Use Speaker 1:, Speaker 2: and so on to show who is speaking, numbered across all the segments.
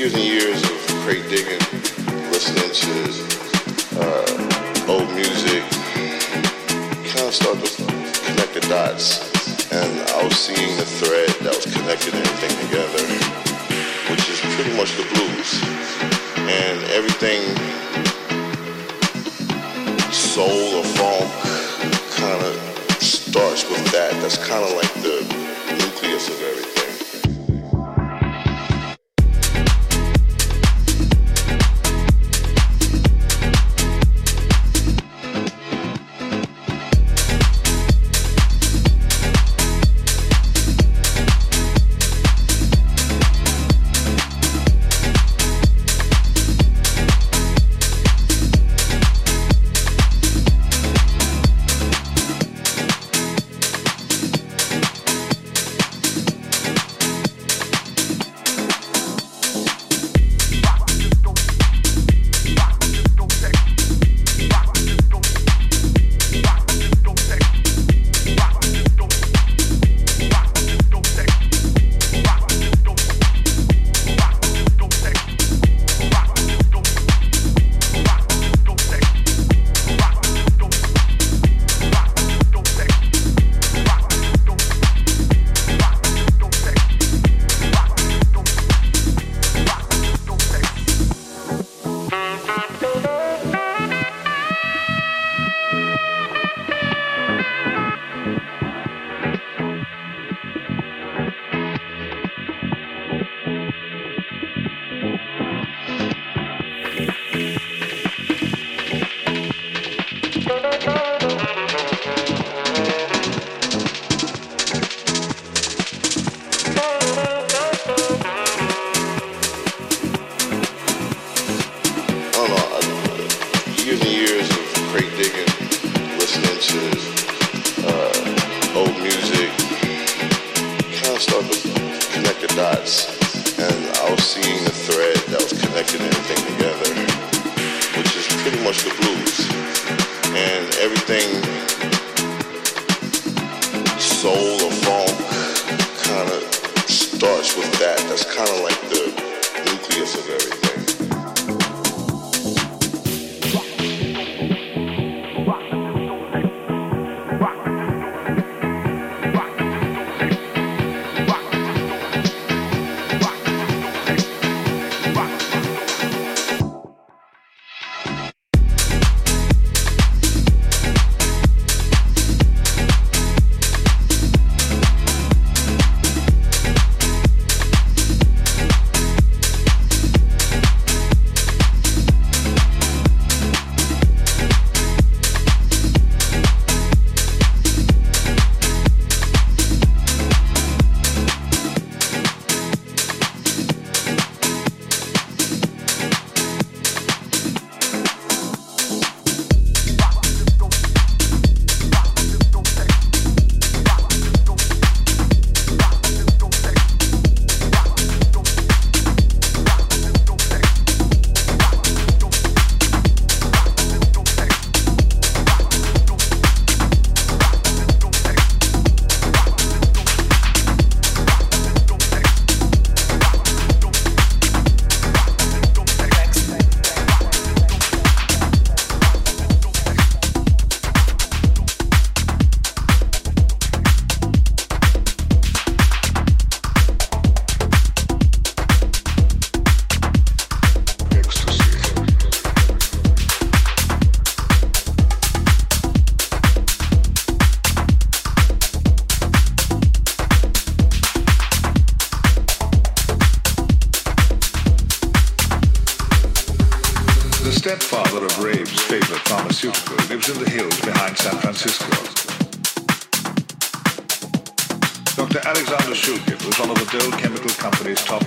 Speaker 1: years and years of crate digging, listening to uh, old music, kind of started to connect the dots. And I was seeing the thread that was connecting everything together, which is pretty much the blues. And everything soul or funk kind of starts with that. That's kind of like the nucleus of everything.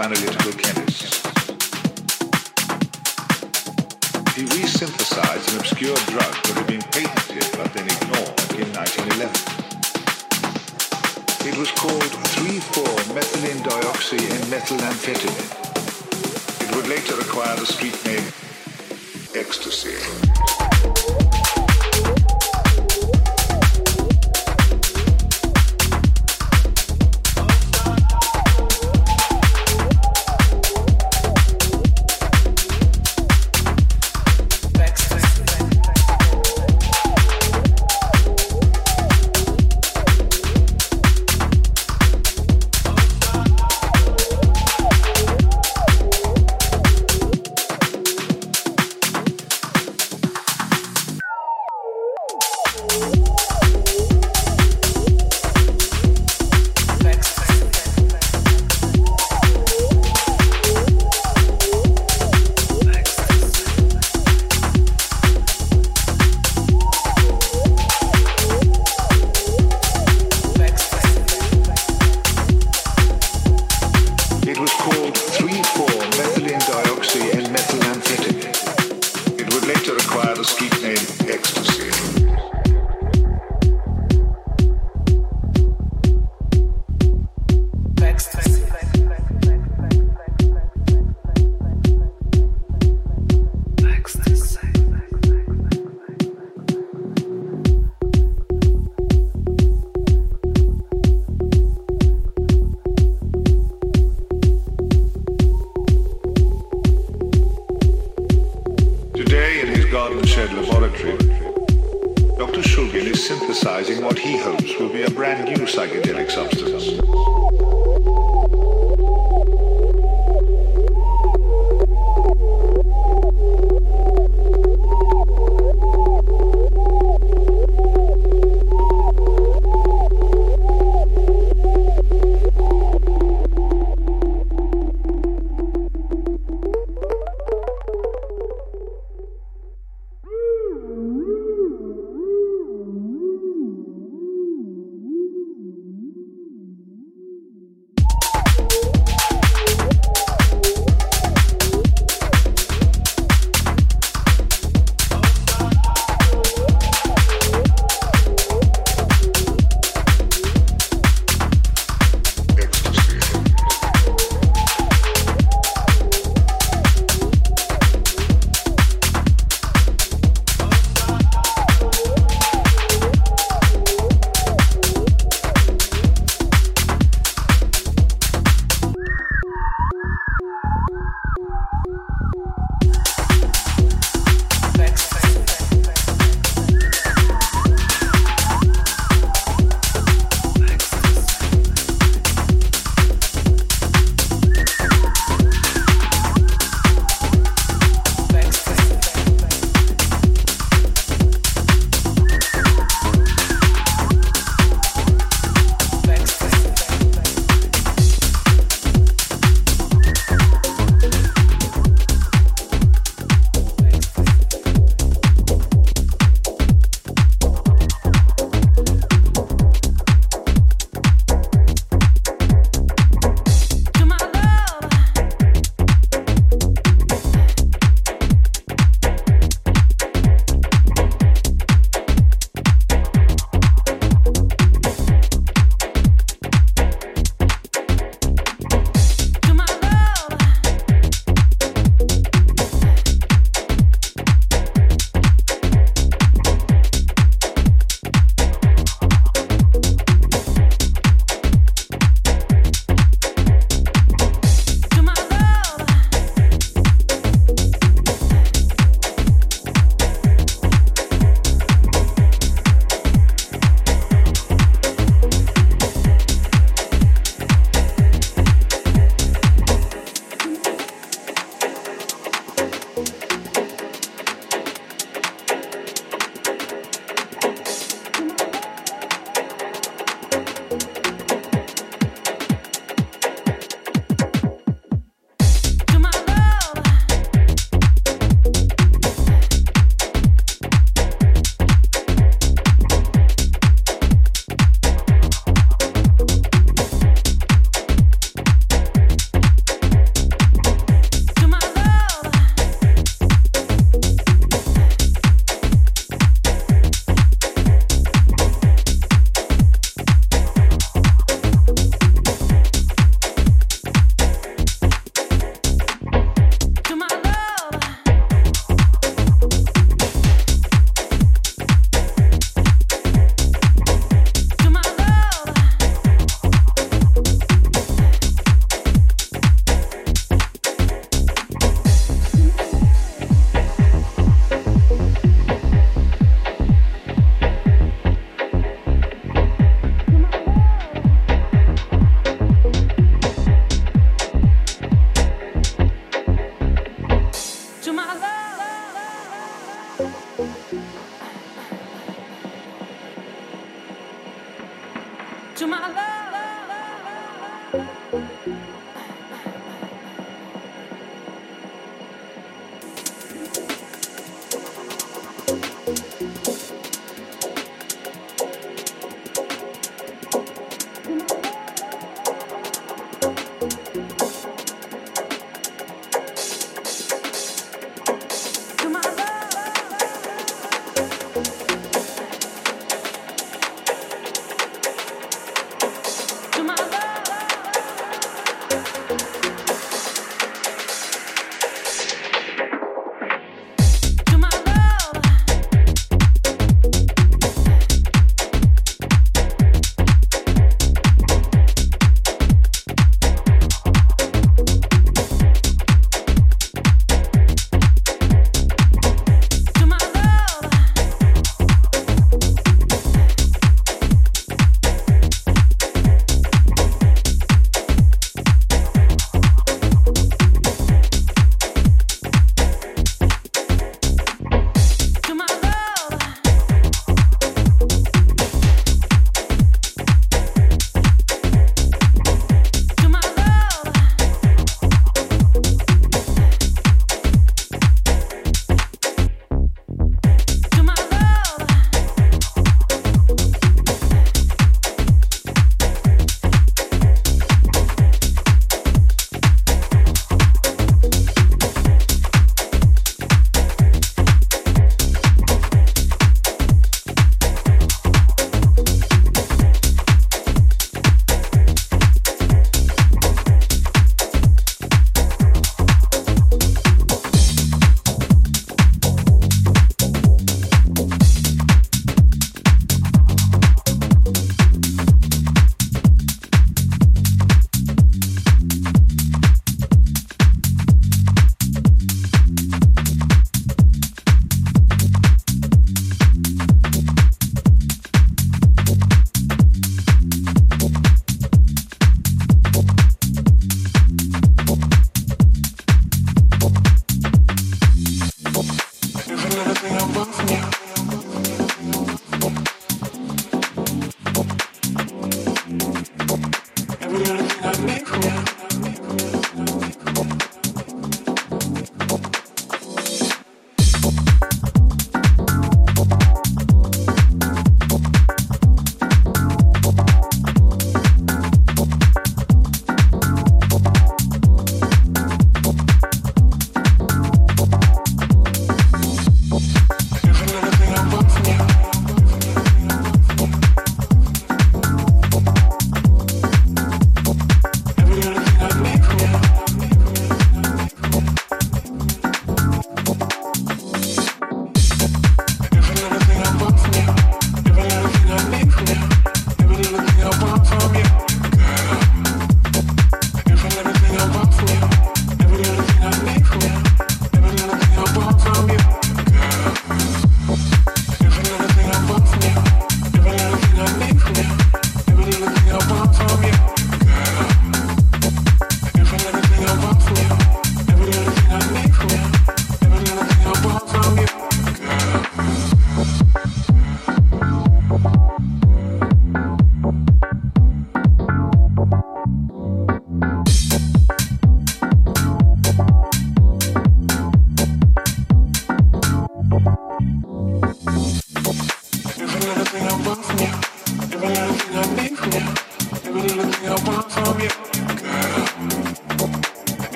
Speaker 2: analytical chemists. He resynthesized an obscure drug that had been patented but then ignored in 1911. It was called 3,4-methylenedioxy-N-methylamphetamine. It would later acquire the street name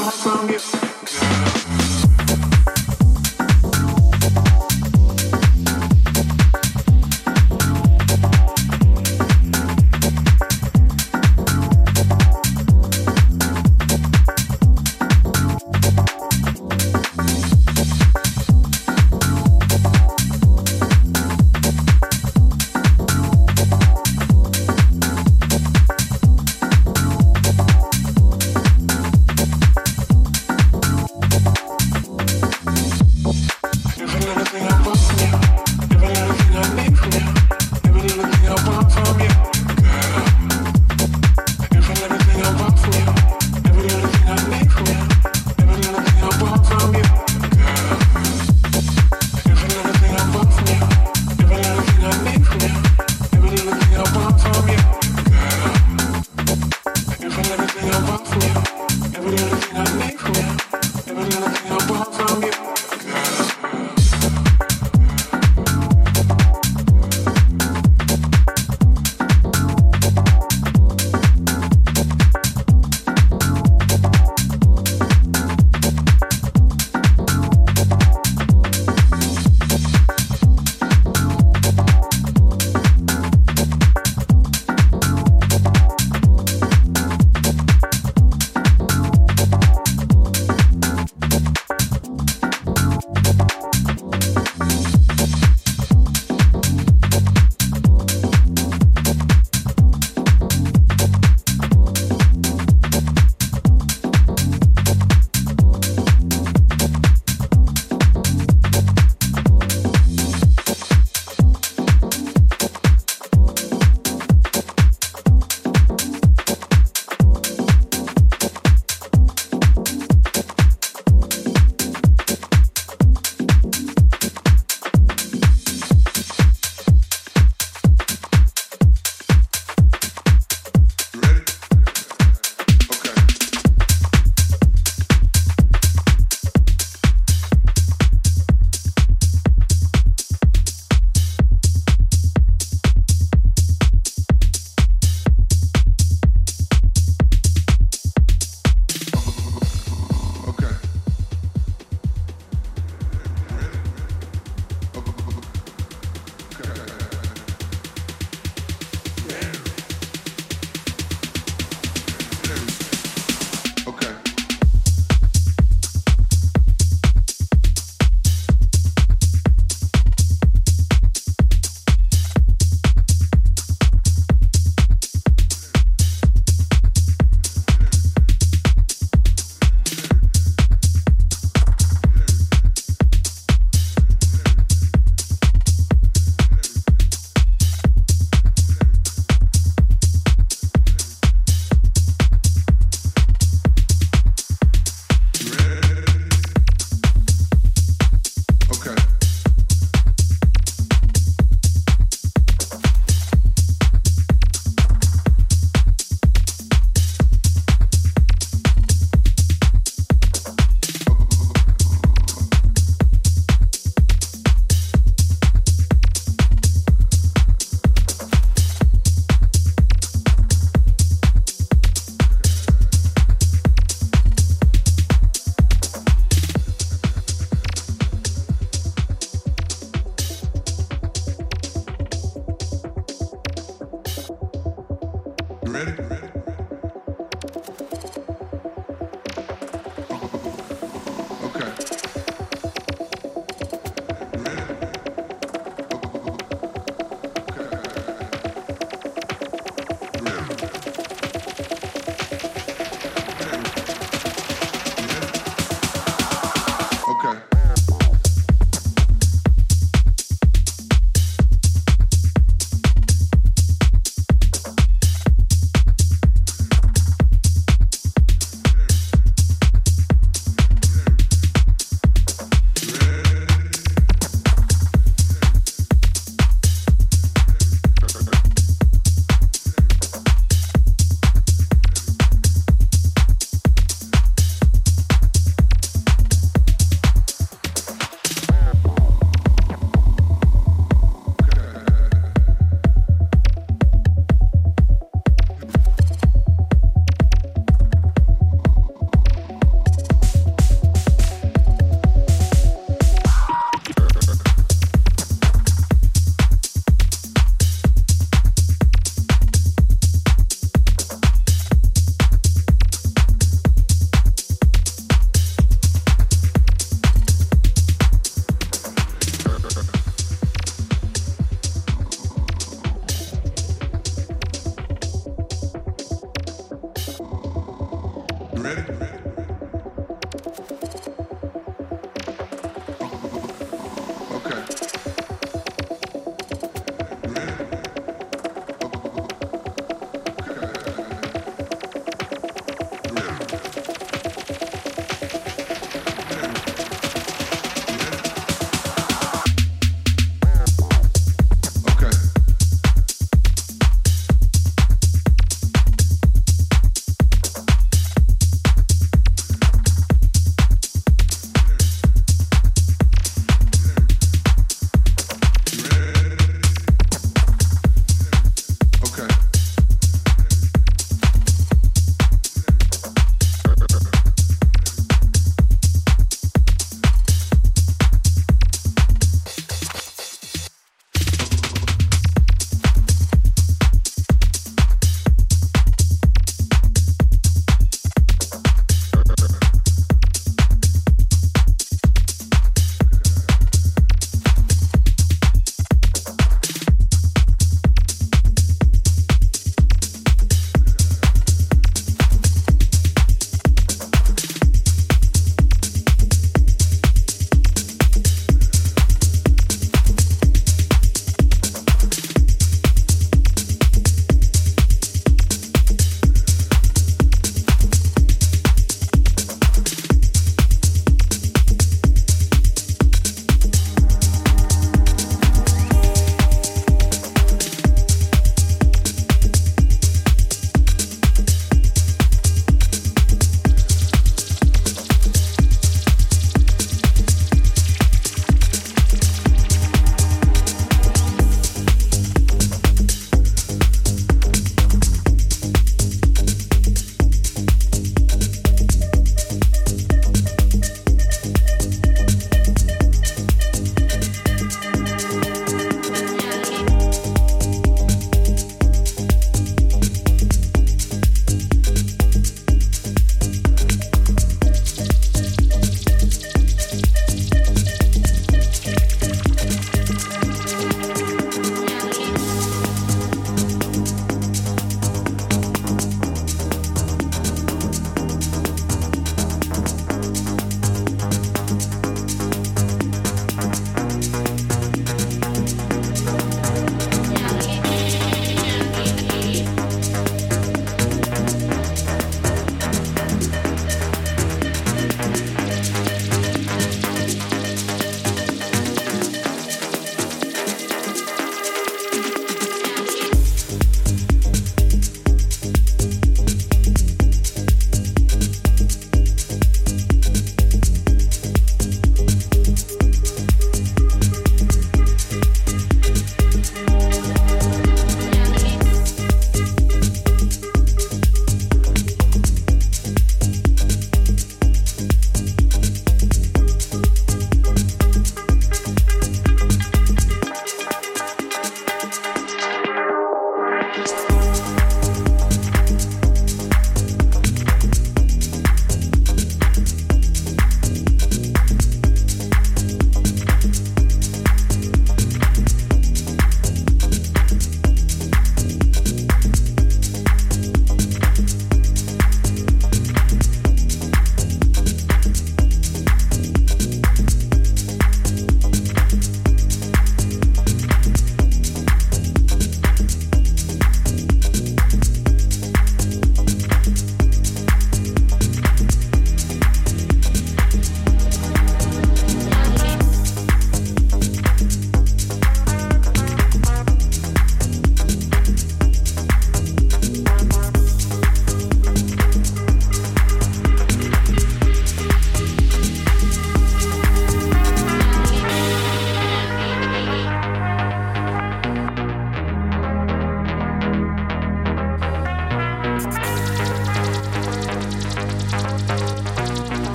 Speaker 3: Awesome music, girl.